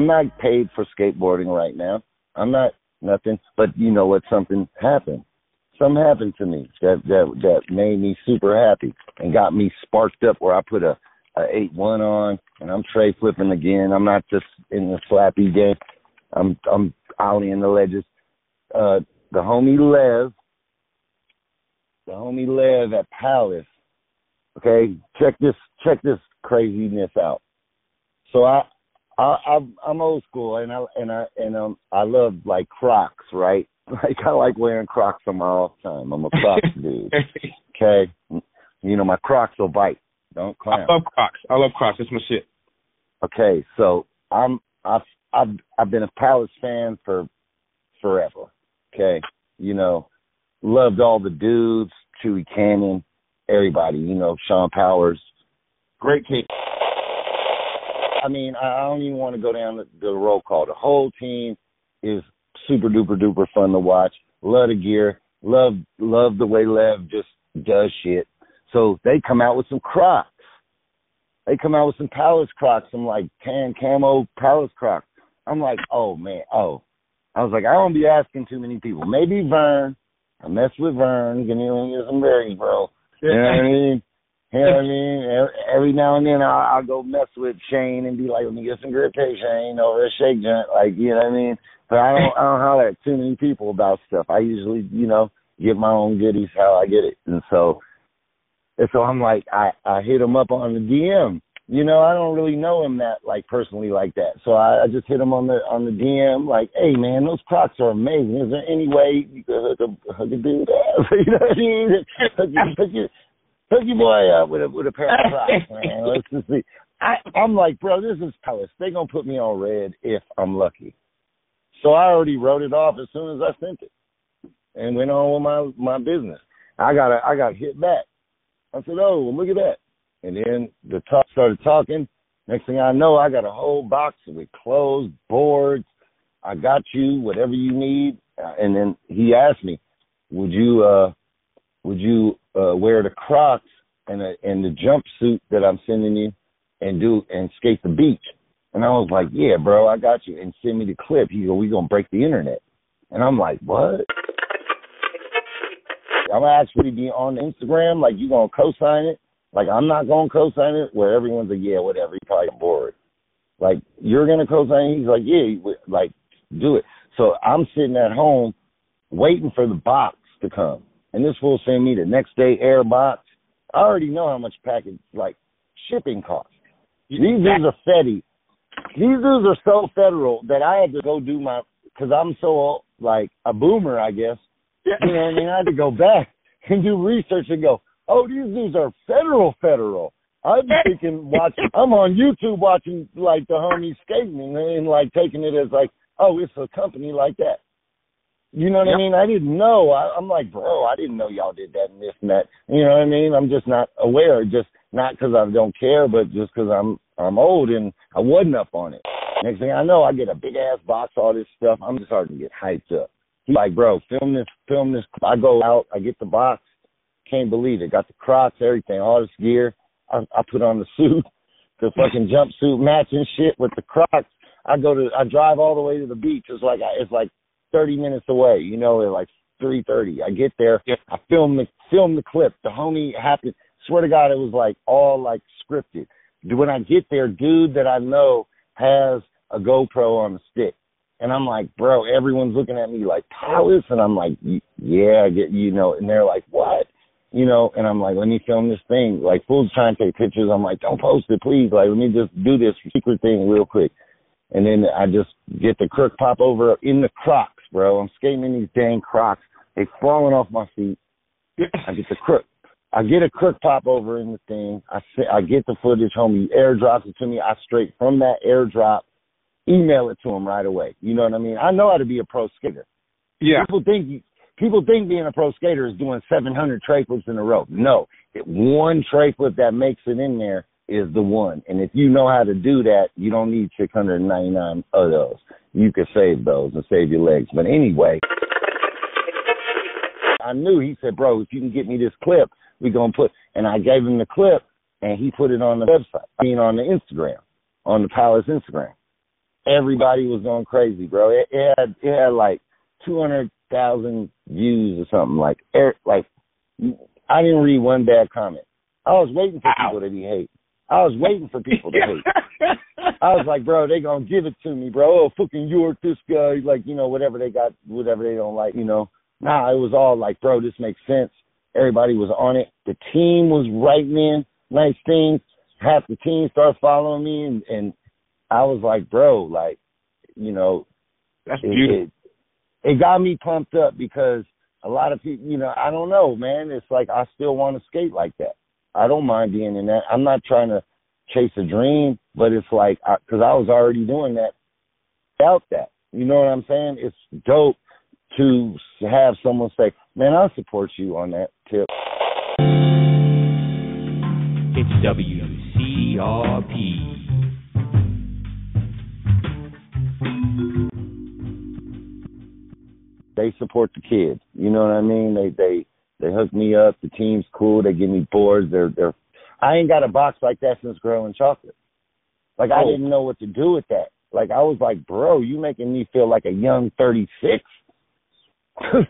I'm not paid for skateboarding right now. I'm not nothing. But you know what? Something happened. Something happened to me that that that made me super happy and got me sparked up. Where I put a, a eight one on and I'm tray flipping again. I'm not just in the slappy game. I'm I'm ollieing the ledges. Uh, the homie Lev, the homie Lev at Palace. Okay, check this check this craziness out. So I I, I'm I'm old school, and I and I and um I love like Crocs, right? Like I like wearing Crocs on my off time. I'm a Crocs dude. Okay, you know my Crocs will bite. Don't clown. I love Crocs. I love Crocs. That's my shit. Okay, so I'm I've I've I've been a Palace fan for forever. Okay, you know, loved all the dudes, Chewy Cannon, everybody. You know, Sean Powers, great team. I mean, I don't even want to go down the, the roll call. The whole team is super duper duper fun to watch. Love the gear. Love love the way Lev just does shit. So they come out with some Crocs. They come out with some Palace Crocs, some like tan camo Palace Crocs. I'm like, oh man, oh. I was like, I don't be asking too many people. Maybe Vern. I mess with Vern. Give me some berries, bro. You know what I mean? You know what I mean? Every now and then I'll, I'll go mess with Shane and be like, let me get some grip tape, Shane, over a shake joint. Like, you know what I mean? But I don't, I don't holler at too many people about stuff. I usually, you know, get my own goodies how I get it. And so, and so I'm like, I, I hit him up on the DM. You know, I don't really know him that like personally like that. So I, I just hit him on the on the DM like, hey man, those Crocs are amazing. Is there any way you could hook a hook a dude up? you know what I mean? Hook your boy up with a with a pair of Crocs, man. Let's just see. I I'm like, bro, this is Palace. They gonna put me on red if I'm lucky. So I already wrote it off as soon as I sent it, and went on with my my business. I got a, I got hit back. I said, oh, well, look at that. And then the talk started talking. Next thing I know, I got a whole box with clothes, boards. I got you whatever you need. And then he asked me, would you uh would you uh, wear the Crocs and a, and the jumpsuit that I'm sending you and do and skate the beach. And I was like, yeah, bro, I got you. And send me the clip. He go, we gonna break the internet. And I'm like, what? I'm actually be on Instagram. Like, you gonna co-sign it? Like, I'm not gonna co-sign it. Where everyone's like, yeah, whatever. You probably bored. Like, you're gonna co-sign. It? He's like, yeah, like, do it. So I'm sitting at home waiting for the box to come and this fool send me the next day air box. I already know how much package like shipping costs. These dudes are fetty. These dudes are so federal that I had to go do my because I'm so like a boomer, I guess. You know what I mean? I had to go back and do research and go, oh, these dudes are federal, federal. I'm thinking watching. I'm on YouTube watching like the homies skating and like taking it as like, oh, it's a company like that. You know what yep. I mean? I didn't know. I, I'm like, bro, I didn't know y'all did that and this and that. You know what I mean? I'm just not aware. Just not because I don't care, but just because I'm I'm old and I wasn't up on it. Next thing I know, I get a big ass box, all this stuff. I'm just starting to get hyped up. He's like, bro, film this, film this. I go out, I get the box. Can't believe it. Got the Crocs, everything, all this gear. I, I put on the suit, the fucking jumpsuit matching shit with the Crocs. I go to, I drive all the way to the beach. It's like, it's like 30 minutes away, you know, at like 3:30. I get there, I film the film the clip. The homie happened. Swear to God, it was like all like scripted. When I get there, dude that I know has a GoPro on the stick, and I'm like, bro, everyone's looking at me like Palace, and I'm like, yeah, I get you know, and they're like, what? You know, and I'm like, let me film this thing. Like, fools trying to take pictures. I'm like, don't post it, please. Like, let me just do this secret thing real quick. And then I just get the crook pop over in the Crocs bro. I'm skating in these dang Crocs. They falling off my feet. I get the crook. I get a crook pop over in the thing. I I get the footage homie. He airdrops it to me. I straight from that airdrop, email it to him right away. You know what I mean? I know how to be a pro skater. Yeah. People think people think being a pro skater is doing 700 tray flips in a row. No, it, one tray flip that makes it in there is the one. And if you know how to do that, you don't need 699 of those. You can save those and save your legs. But anyway, I knew he said, bro, if you can get me this clip, we're going to put, and I gave him the clip and he put it on the website, I mean, on the Instagram, on the Palace Instagram. everybody was going crazy, bro. It, it had it had like two hundred thousand views or something. Like er, like I didn't read one bad comment. I was waiting for Ow. people to be hate. I was waiting for people to hate. I was like, bro, they gonna give it to me, bro. Oh, fucking York, this guy, like, you know, whatever they got, whatever they don't like, you know. Nah, it was all like, bro, this makes sense. Everybody was on it. The team was writing in nice things. Half the team started following me, and, and I was like, bro, like, you know, That's it, beautiful. it, it got me pumped up because a lot of people, you know, I don't know, man. It's like I still want to skate like that. I don't mind being in that. I'm not trying to chase a dream, but it's like because I, was already doing that without that. You know what I'm saying? It's dope to have someone say, "Man, I support you on that tip." It's WCRP. They support the kids. You know what I mean? They they they hook me up. The team's cool. They give me boards. They're they're. I ain't got a box like that since growing chocolate. Like I Oh. didn't know what to do with that. Like I was like, bro, you making me feel like a young thirty six. you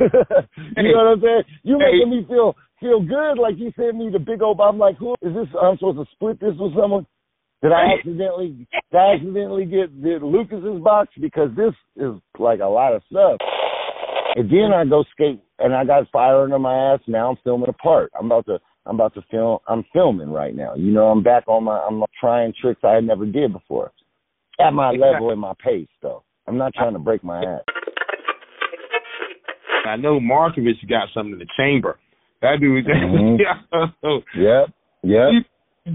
know what I'm saying? You making me feel feel good. Like you sent me the big old. I'm like, who is this? I'm supposed to split this with someone. Did I accidentally did I accidentally get did Lucas's box because this is like a lot of stuff. And then I go skate and I got fire under my ass. Now I'm filming a part. I'm about to I'm about to film I'm filming right now. You know, I'm back on my I'm trying tricks I never did before. At my level and my pace though. I'm not trying to break my ass. I know Markovich got something in the chamber. That dude, Mhm. yeah, Yep. Yep.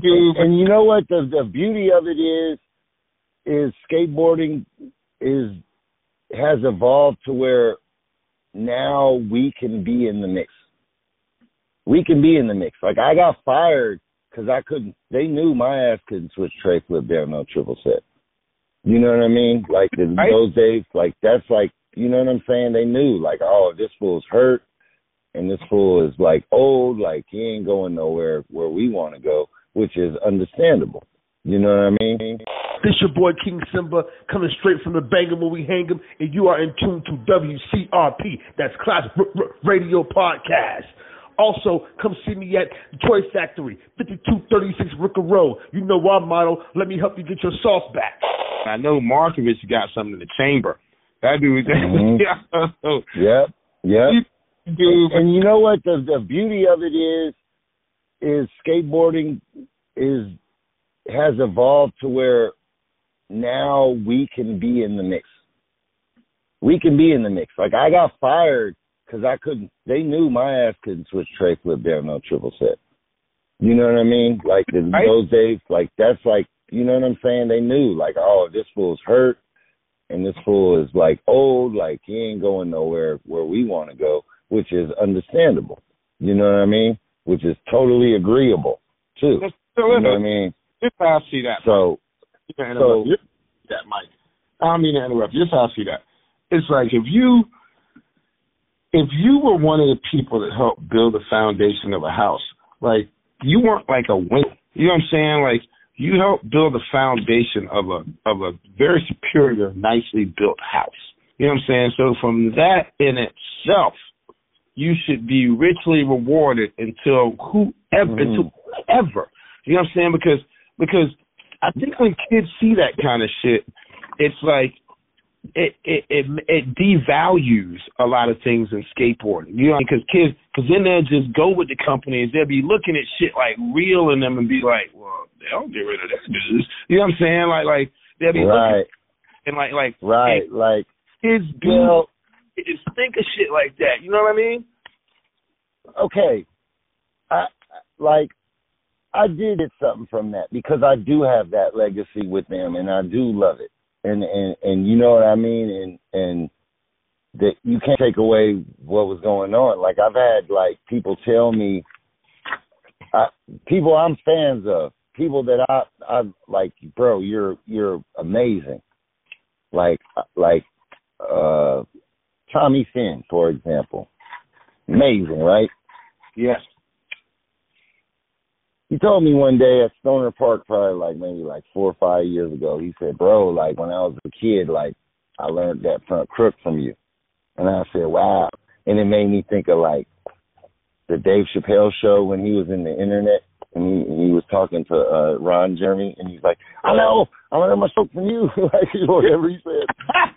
dude. And you know what the the beauty of it is is skateboarding is has evolved to where now we can be in the mix. We can be in the mix. Like I got fired because I couldn't. They knew my ass couldn't switch tray flip down no triple set. You know what I mean? Like in Right. those days, like that's like you know what I'm saying. They knew like, oh, this fool's hurt, and this fool is like old. Like he ain't going nowhere where we want to go, which is understandable. You know what I mean? This your boy King Simba coming straight from the banger where we hang him, and you are in tune to WCRP. That's Class R- R- Radio Podcast. Also, come see me at the Toy Factory, 5236 Ricker Road. You know our motto. Let me help you get your sauce back. I know Markovich got something in the chamber. That dude, Mhm. yeah, Yep. Yep. dude. and you know what the the beauty of it is is skateboarding is has evolved to where now we can be in the mix. We can be in the mix. Like I got fired because I couldn't. They knew my ass couldn't switch tray flip down no triple set. You know what I mean? Like in Right. those days, like that's like you know what I'm saying. They knew like, oh, this fool's hurt, and this fool is like old. Like he ain't going nowhere where we want to go, which is understandable. You know what I mean? Which is totally agreeable too. You know what I mean? This is how I see that. So So- that Mike. I don't mean to interrupt. you. This is I see that. It's like if you if you were one of the people that helped build the foundation of a house, like you weren't like a wing. You know what I'm saying? Like you helped build the foundation of a of a very superior, nicely built house. You know what I'm saying? So from that in itself, you should be richly rewarded until whoever Mhm. until whoever. You know what I'm saying? Because because I think when kids see that kind of shit, it's like it it it, it devalues a lot of things in skateboarding. You know, because kids, because then they'll just go with the companies. They'll be looking at shit like real in them and be like, well, they'll get rid of that dude. You know what I'm saying? Like like they'll be looking and like like right, and like kids do well, just think of shit like that. You know what I mean? okay. I like I did get something from that because I do have that legacy with them and I do love it. And and and you know what I mean and and that you can't take away what was going on. Like I've had like people tell me I, people I'm fans of, people that I I like, bro, you're you're amazing. Like like uh Tommy Fynn, for example. Amazing, right? Yes. He told me one day at Stoner Park, probably like maybe like four or five years ago. He said, "Bro, like when I was a kid, like I learned that front crook from you," and I said, "Wow," and it made me think of like the Dave Chappelle show when he was in the internet and he he was talking to uh Ron Jeremy and he's like, I know, I learned my stroke from you, like whatever he said.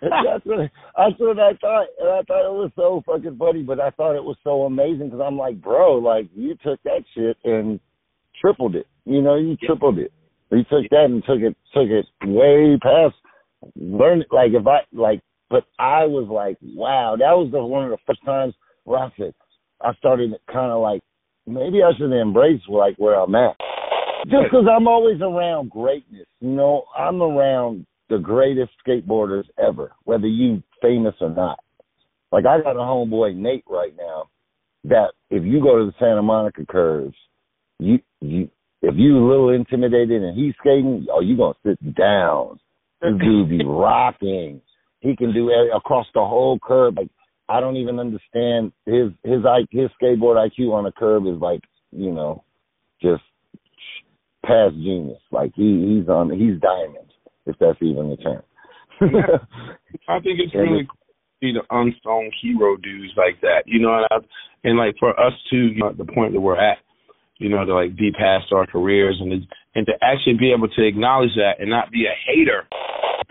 that's what that's what I thought, and I thought it was so fucking funny, but I thought it was so amazing because I'm like, bro, like you took that shit and tripled it. You know, you tripled it. You took that and took it took it way past learn like if I like but I was like, wow, that was the one of the first times where I said I started kind of like maybe I should embrace like where I'm at. Just because I'm always around greatness, you know, I'm around the greatest skateboarders ever, whether you famous or not. Like I got a homeboy Nate right now that if you go to the Santa Monica curves, you you if you a little intimidated and he's skating, oh you gonna sit down. This dude be rocking. He can do it across the whole curb. Like I don't even understand his his his skateboard IQ on a curb is like you know just past genius. Like he he's on he's diamond if that's even the term. I think it's really cool to see the unsung hero dudes like that, you know, and, I, and like for us to you know, the point that we're at, you know, to like be past our careers and to, and to actually be able to acknowledge that and not be a hater.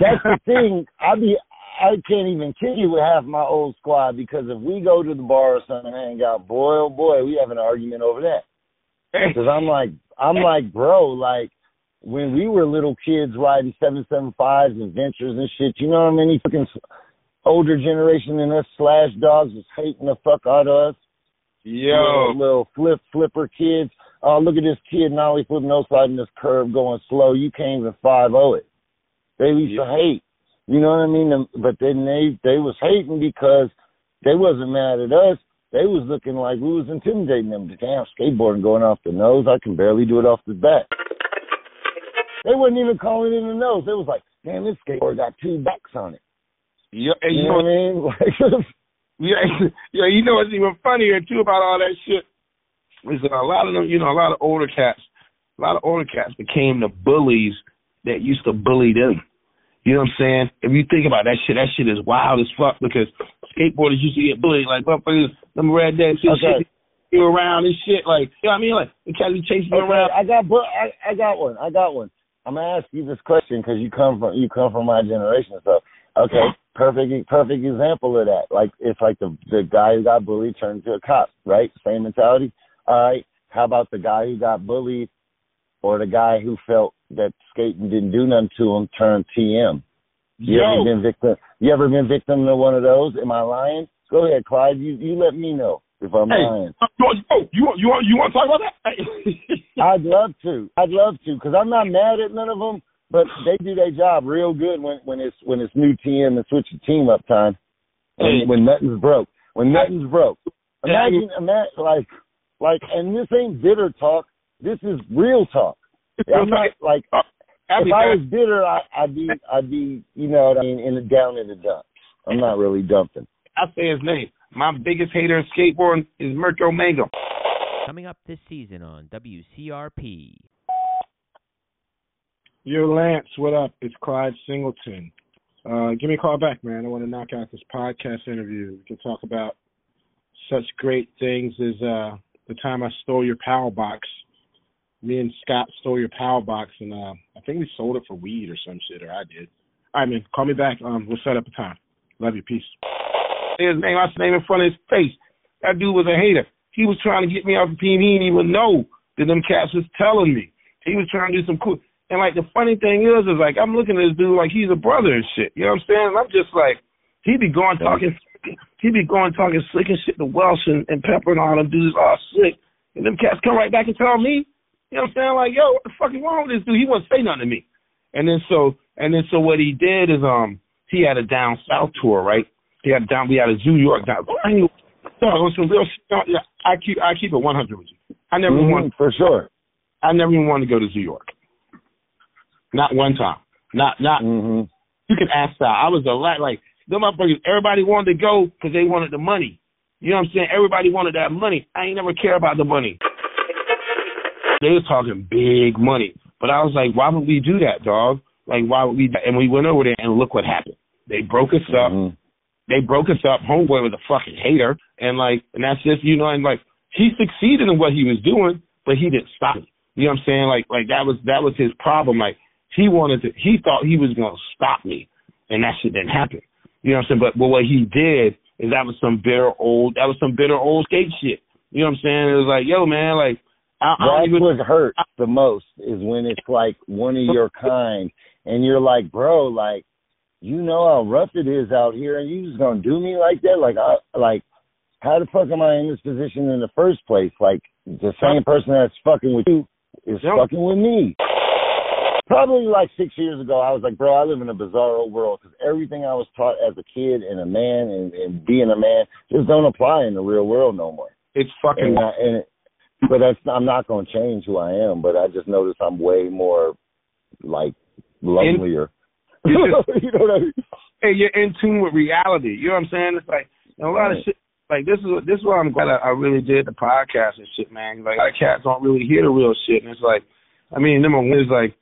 That's the thing. I be I can't even kid you with half my old squad because if we go to the bar or something and hang out, boy oh boy, we have an argument over that. Because I'm like, I'm like, bro, like when we were little kids riding seven seven fives and ventures and shit, you know how many fucking older generation than us slash dogs was hating the fuck out of us. Yo, little, little flip flipper kids. Oh, look at this kid now he's putting no side in this curve going slow. You can't even five oh it. They used Yeah. to hate. You know what I mean? But then they they was hating because they wasn't mad at us. They was looking like we was intimidating them. Damn, skateboarding going off the nose. I can barely do it off the back. They wasn't even calling it a nose. They was like, damn, this skateboard got two backs on it. yeah, and You you know what I mean? Like, yeah, yeah, you know what's even funnier too about all that shit is that a lot of them, you know, a lot of older cats, a lot of older cats became the bullies that used to bully them. You know what I'm saying? If you think about that shit, that shit is wild as fuck because skateboarders used to get bullied like motherfuckers, them rednecks and Okay. shit, you around and shit. Like, you know what I mean? Like, the cats be chasing you Okay, around. I got bu- I, I got one. I got one. I'm gonna ask you this question because you come from you come from my generation. So okay, perfect perfect example of that. Like it's like the the guy who got bullied turned into a cop, right? Same mentality. All right. How about the guy who got bullied, or the guy who felt that skating didn't do nothing to him turned TM? You Yo, ever been victim? You ever been victim to one of those? Am I lying? Go ahead, Clyde. You you let me know if I'm hey, lying. Uh, you oh, you want, you want, you want to talk about that? I'd love to. I'd love to because I'm not mad at none of them, but they do their job real good when when it's when it's new team and switch the team up time. Hey. And when nothing's broke. When nothing's broke. Hey. Imagine, imagine like like and this ain't bitter talk. This is real talk. I'm not like Uh, I'll if I was bitter, I, I'd be I'd be you know what I mean in the down in the dumps. I'm not really dumping. I'll say his name. My biggest hater in skateboarding is Mirko Mango. Coming up this season on WCRP. Yo, Lance, what up? It's Clyde Singleton. Uh, give me a call back, man. I want to knock out this podcast interview. We can talk about such great things as uh, the time I stole your power box. Me and Scott stole your power box, and uh, I think we sold it for weed or some shit, or I did. All right, man. Call me back. Um, we'll set up a time. Love you. Peace. His name. I name in front of his face. That dude was a hater. He was trying to get me off the team. He didn't even know that them cats was telling me. He was trying to do some cool. And like the funny thing is, is like I'm looking at this dude like he's a brother and shit. You know what I'm saying? And I'm just like, he be going talking, he be going talking slick and shit to Welsh and, and Pepper and all them dudes all slick. And them cats come right back and tell me, you know what I'm saying? Like, yo, what the fuck is wrong with this dude? He wouldn't say nothing to me. And then so, and then so what he did is, um, he had a down south tour, right? He had down, we had a New York down. I knew, no, it was some real shit. I keep, I keep it 100 with you. I never Mhm, wanted, for sure. I never even wanted to go to New York. Not one time. Not, not, hmm you can ask that. I was a lot like them motherfuckers. Everybody wanted to go because they wanted the money. You know what I'm saying? Everybody wanted that money. I ain't never care about the money. they was talking big money. But I was like, why would we do that, dog? Like, why would we? And we went over there and look what happened. They broke us up. Mhm. They broke us up. Homeboy was a fucking hater, and like, and that's just you know, and like he succeeded in what he was doing, but he didn't stop it. You know what I'm saying? Like, like that was that was his problem. Like he wanted to, he thought he was gonna stop me, and that shit didn't happen. You know what I'm saying? But but what he did is that was some bitter old that was some bitter old skate shit. You know what I'm saying? It was like, yo, man, like I, I That's even what hurts the most is when it's like one of your kind, and you're like, bro, like, you know how rough it is out here, and you just gonna do me like that? Like, I like, how the fuck am I in this position in the first place? Like, the same person that's fucking with you is Yep. fucking with me. Probably like six years ago, I was like, bro, I live in a bizarro world because everything I was taught as a kid and a man and, and being a man just don't apply in the real world no more. it's fucking And, I, and but that's I'm not going to change who I am. But I just notice I'm way more like lovelier. you know what I mean? hey, you're in tune with reality. You know what I'm saying? It's like a lot of Right. shit. Like this is this is why I'm glad I, I really did the podcast and shit, man. Like a lot of cats don't really hear the real shit, and it's like, I mean, number one is like,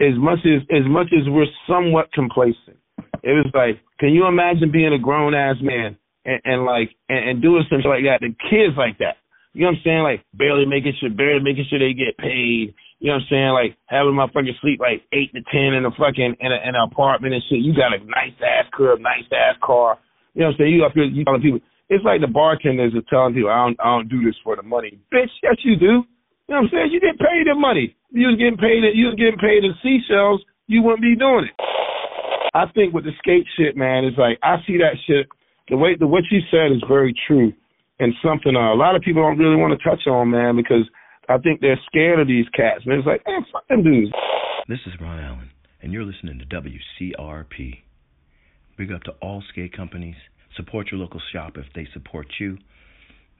as much as as much as we're somewhat complacent, it was like, can you imagine being a grown ass man and, and like and, and doing something like that to kids like that? You know what I'm saying? Like barely making sure, barely making sure they get paid. You know what I'm saying? Like having my fucking sleep like eight to ten in a fucking in, a, in an apartment and shit. You got a nice ass crib, nice ass car. You know what I'm saying? You up here, you telling people. It's like the bartenders are telling people, I don't, I don't do this for the money. Bitch, yes you do. You know what I'm saying? You get paid the money. You was getting paid, you was getting paid in seashells. You wouldn't be doing it. I think with the skate shit, man, it's like I see that shit. The way the what you said is very true, and something uh, a lot of people don't really want to touch on, man, because I think they're scared of these cats. And it's like, man, fuck them dudes. This is Ron Allen, and you're listening to WCRP. Big up to all skate companies. Support your local shop if they support you.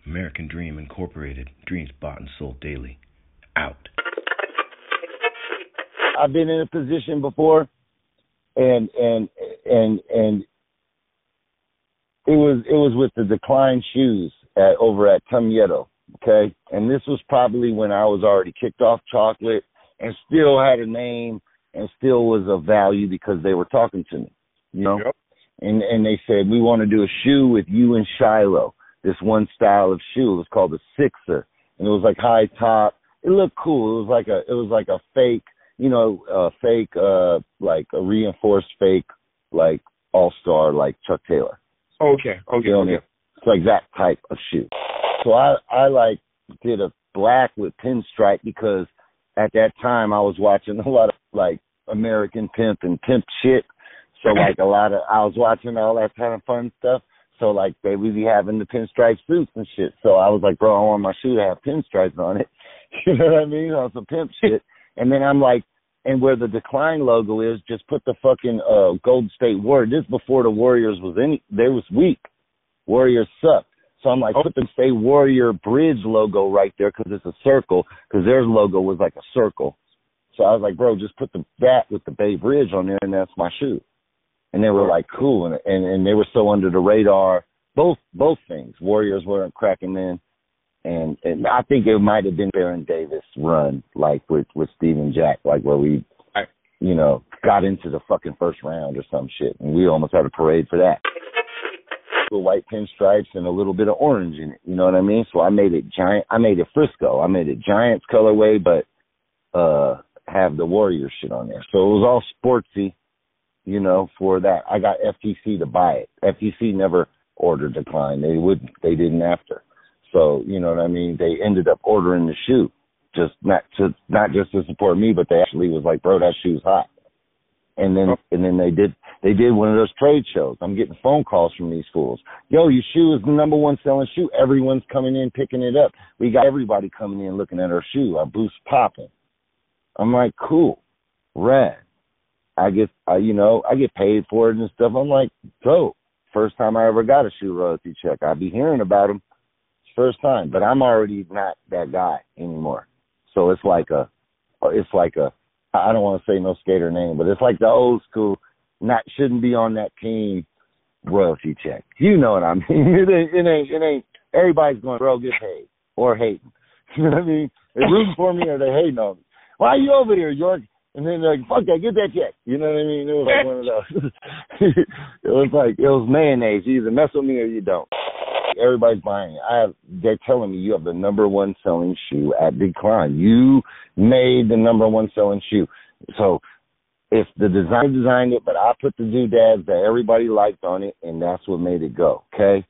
American Dream Incorporated. Dreams bought and sold daily. Out. I've been in a position before, and and and and it was it was with the Dekline shoes at over at Tum Yeto, okay, and this was probably when I was already kicked off chocolate and still had a name and still was of value because they were talking to me, you know, Yep. and and they said we want to do a shoe with you and Shiloh, this one style of shoe. It was called the Sixer, and it was like high top. It looked cool. It was like a it was like a fake you know, uh fake uh like a reinforced fake like all star like Chuck Taylor. Okay, okay, You know, okay. It's like that type of shoe. So I I like did a black with pinstripe because at that time I was watching a lot of like American pimp and pimp shit. So like a lot of I was watching all that kind of fun stuff. So like they would be having the pinstripe suits and shit. So I was like, bro, I want my shoe to have pinstripes on it. You know what I mean? On some pimp shit. And then I'm like, and where the Dekline logo is, just put the fucking uh Golden State Warriors. This before the Warriors was any, they was weak. Warriors sucked. So I'm like, put the State Warrior Bridge logo right there because it's a circle. Because their logo was like a circle. So I was like, bro, just put the that with the Bay Bridge on there, and that's my shoe. And they were like, cool, and and, and they were so under the radar. Both both things. Warriors weren't cracking in and and I think it might have been Baron Davis run, like with with Steven Jack, like where we, you know, got into the fucking first round or some shit, and we almost had a parade for that. Little white pinstripes and a little bit of orange in it, you know what I mean? So I made it giant. I made it Frisco. I made it Giants colorway, but uh have the Warrior shit on there. So it was all sportsy, you know, for that. I got FTC to buy it. FTC never ordered Dekline. They wouldn't. They didn't after. So you know what I mean. They ended up ordering the shoe, just not to not just to support me, but they actually was like, bro, that shoe's hot. And then oh. and then they did they did one of those trade shows. I'm getting phone calls from these fools. Yo, your shoe is the number one selling shoe. Everyone's coming in picking it up. We got everybody coming in looking at our shoe. Our booth's popping. I'm like, cool, rad. I get, I, you know, I get paid for it and stuff. I'm like, dope. First time I ever got a shoe royalty check. I'd be hearing about them. First time, but I'm already not that guy anymore. So it's like a, it's like a, I don't want to say no skater name, but it's like the old school, not shouldn't be on that team royalty check. You know what I mean? It ain't, it ain't, it ain't. Everybody's going, bro, get paid or hating. You know what I mean? They're rooting for me or they hating on me. Why are you over here, York? And then they're like, fuck that, get that check. You know what I mean? It was like one of those. it was like, it was mayonnaise. You either mess with me or you don't. Everybody's buying it. I have, they're telling me you have the number one selling shoe at Dekline. You made the number one selling shoe. So if the designer designed it, but I put the doodads that everybody liked on it, and that's what made it go. Okay,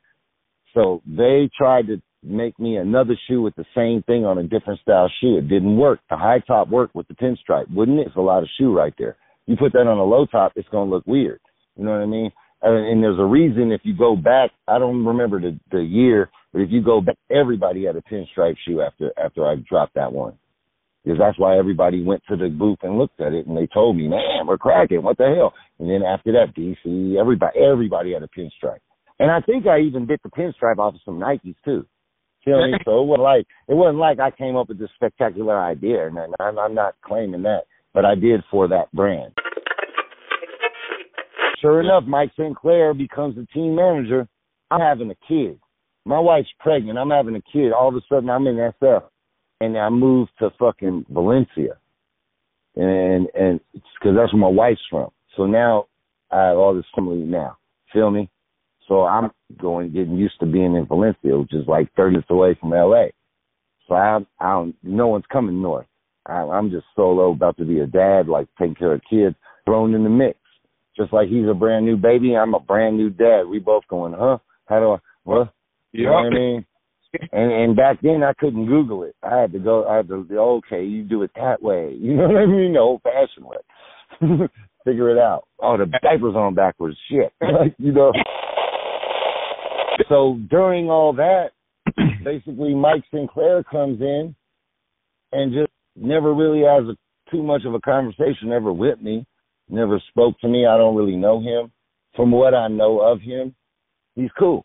so they tried to make me another shoe with the same thing on a different style shoe. It didn't work. The high top worked with the pinstripe, wouldn't it? It's a lot of shoe right there. You put that on a low top, it's gonna look weird. You know what I mean? And there's a reason if you go back, I don't remember the the year, but if you go back, everybody had a pinstripe shoe after after I dropped that one. Because that's why everybody went to the booth and looked at it and they told me, Man, we're cracking, what the hell? And then after that DC, everybody everybody had a pinstripe. And I think I even bit the pinstripe off of some Nikes too. You know what I mean? So it wasn't like it wasn't like I came up with this spectacular idea, and I'm, I'm not claiming that, but I did for that brand. Sure enough, Mike Sinclair becomes the team manager. I'm having a kid. My wife's pregnant. I'm having a kid. All of a sudden, I'm in SF, and I moved to fucking Valencia, and and because that's where my wife's from. So now I have all this family now. Feel me? So I'm going getting used to being in Valencia, which is like 30 minutes away from LA. So I, I don't, no one's coming north. I, I'm just solo, about to be a dad, like taking care of kids, thrown in the mix. Just like he's a brand new baby, I'm a brand new dad. We both going, huh? How do I? What? You know what I mean? And and back then I couldn't Google it. I had to go. I had to. Okay, you do it that way. You know what I mean? The old fashioned way. Figure it out. Oh, the diapers on backwards. Shit. like, you know so during all that, basically Mike Sinclair comes in and just never really has a, too much of a conversation ever with me, never spoke to me. I don't really know him. From what I know of him, he's cool.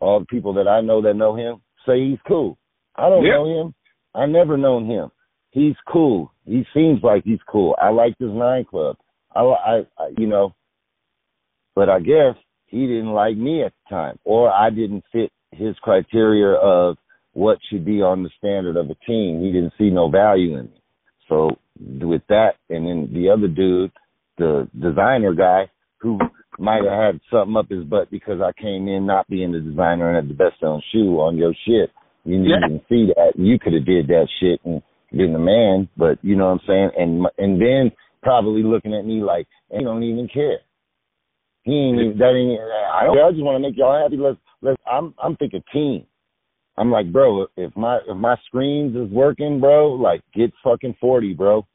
All the people that I know that know him say he's cool. I don't know him. I never known him. He's cool. He seems like he's cool. I like his nine club. I, I, I you know, but I guess he didn't like me at the time, or I didn't fit his criteria of what should be on the standard of a team. He didn't see no value in me. So with that, and then the other dude, the designer guy, who might have had something up his butt because I came in not being the designer and had the best selling shoe on your shit. You yeah. didn't see that. You could have did that shit and been the man, but you know what I'm saying. And and then probably looking at me like, you don't even care. He ain't even, that ain't. I don't. I just want to make y'all happy. Let's let's. I'm I'm thinking team. I'm like, bro, if my if my screens is working, bro, like get fucking forty, bro.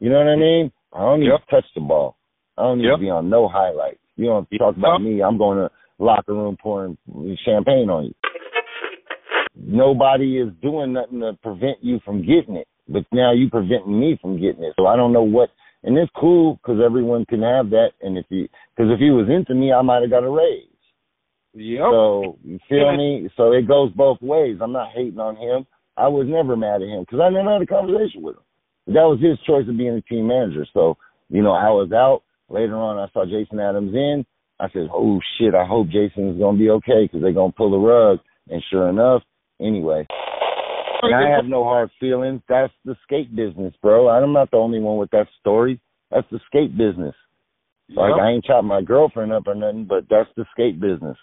You know what I mean? I don't need yep. to touch the ball. I don't need yep. to be on no highlights. You don't talk about me. I'm going to locker room pouring champagne on you. Nobody is doing nothing to prevent you from getting it, but now you preventing me from getting it. So I don't know what and it's cool because everyone can have that. And if he, because if he was into me, I might have got a raise. Yep. So you feel me? So it goes both ways. I'm not hating on him. I was never mad at him because I never had a conversation with him. But that was his choice of being a team manager. So you know, I was out. Later on, I saw Jason Adams in. I said, "Oh shit! I hope Jason's gonna be okay because they're gonna pull the rug." And sure enough, anyway, and I have no hard feelings. That's the skate business, bro. I'm not the only one with that story. That's the skate business. Like yep. I ain't chopping my girlfriend up or nothing, but that's the skate business.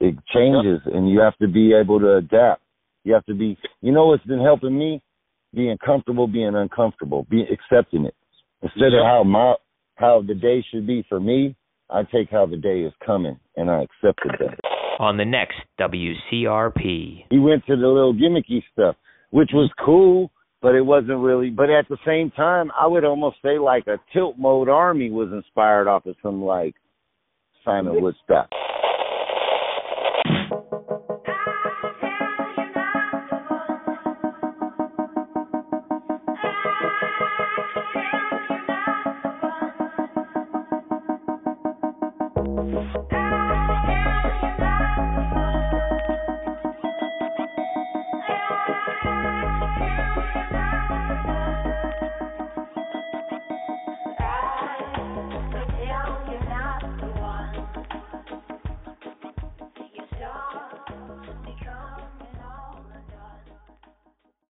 It changes, yep. and you have to be able to adapt. You have to be. You know what's been helping me? Being comfortable, being uncomfortable, be accepting it instead yep. of how my how the day should be for me. I take how the day is coming, and I accept the day. On the next WCRP, he went to the little gimmicky stuff which was cool, but it wasn't really. But at the same time, I would almost say like a tilt mode army was inspired off of some like Simon Woodstock.